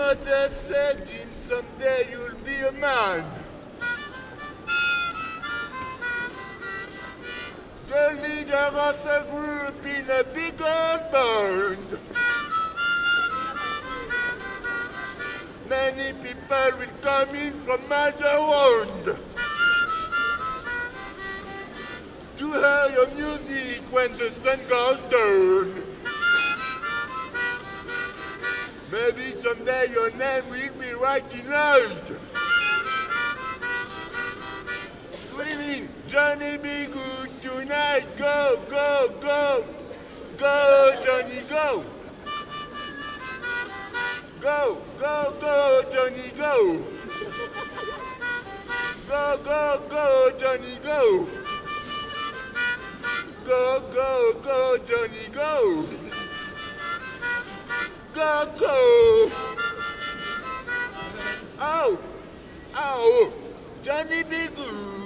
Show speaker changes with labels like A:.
A: mother said him someday you'll be a man. The leader of a group in a big old band. Many people will come in from miles around to hear your music when the sun goes down. Maybe someday your name will be out. Screaming, Johnny B. Goode tonight. Go, go, go. Go, Johnny, go. Go, go, go, Johnny, go. Go, go, go, Johnny, go. Go, go, go, Johnny, go. Go, go. Oh, oh, Johnny good.